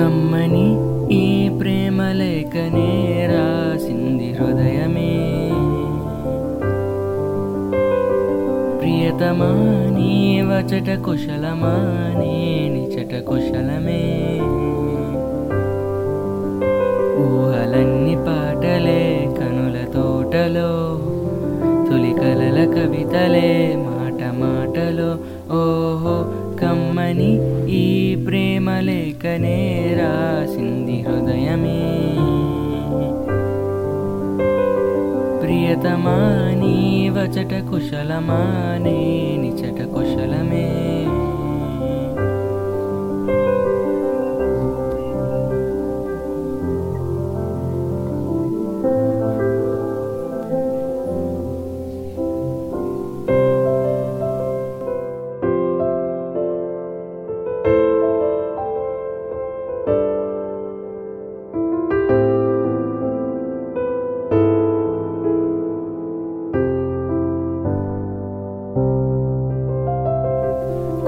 కమ్మని ఈ ప్రేమ లేఖనే రాసింది హృదయమే. ప్రియతమా నీ వచట కుశలమా నీ నిచట కుశలమే. ఊహలన్ని పాటలే కనుల తోటలో తొలి కలల కవితలే మాట మాటలో. ఓహో కమ్మని ఈ ప్రేమ లేఖనే ृदय मे प्रियतमानीव चटकुशलमाने कुशलमाने मे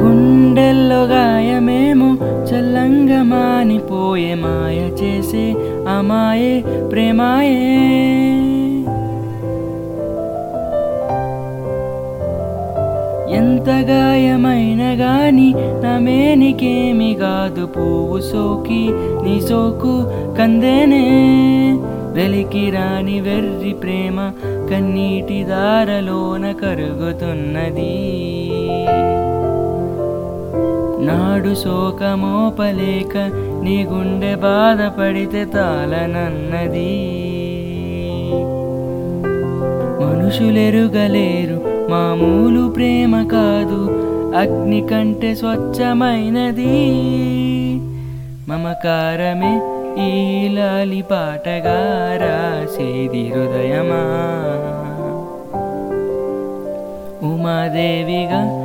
గుండెల్లో గాయమేమో చల్లంగా మానిపోయే మాయ చేసే అమాయే ప్రేమాయే. ఎంత గాయమైన గాని నమేనికేమి కాదు పువ్వు సోకి నీ సోకు కందేనే. వెలికి రాని వెర్రి ప్రేమ కన్నీటి దారలోన కరుగుతున్నది. నాడు శోకమోపలేక నీ గుండె బాధపడితే తాళనన్నది. మనుషులెరుగలేరు మామూలు ప్రేమ కాదు అగ్ని కంటే స్వచ్ఛమైనది. మమకారమే ఈ లాలి పాటగా రాసేది హృదయమా. ఉమాదేవిగా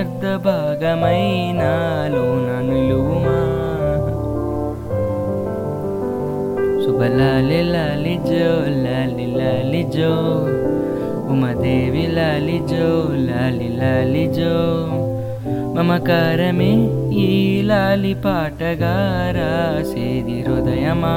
శివుని భాగమైనాలో నలుమా శుభలాలి లాలి జో లాలి లాలి జో. ఉమాదేవి లాలి జో లాలి లాలి జో. మమకారమే ఈ లాలి పాటగా రాసేది హృదయమా.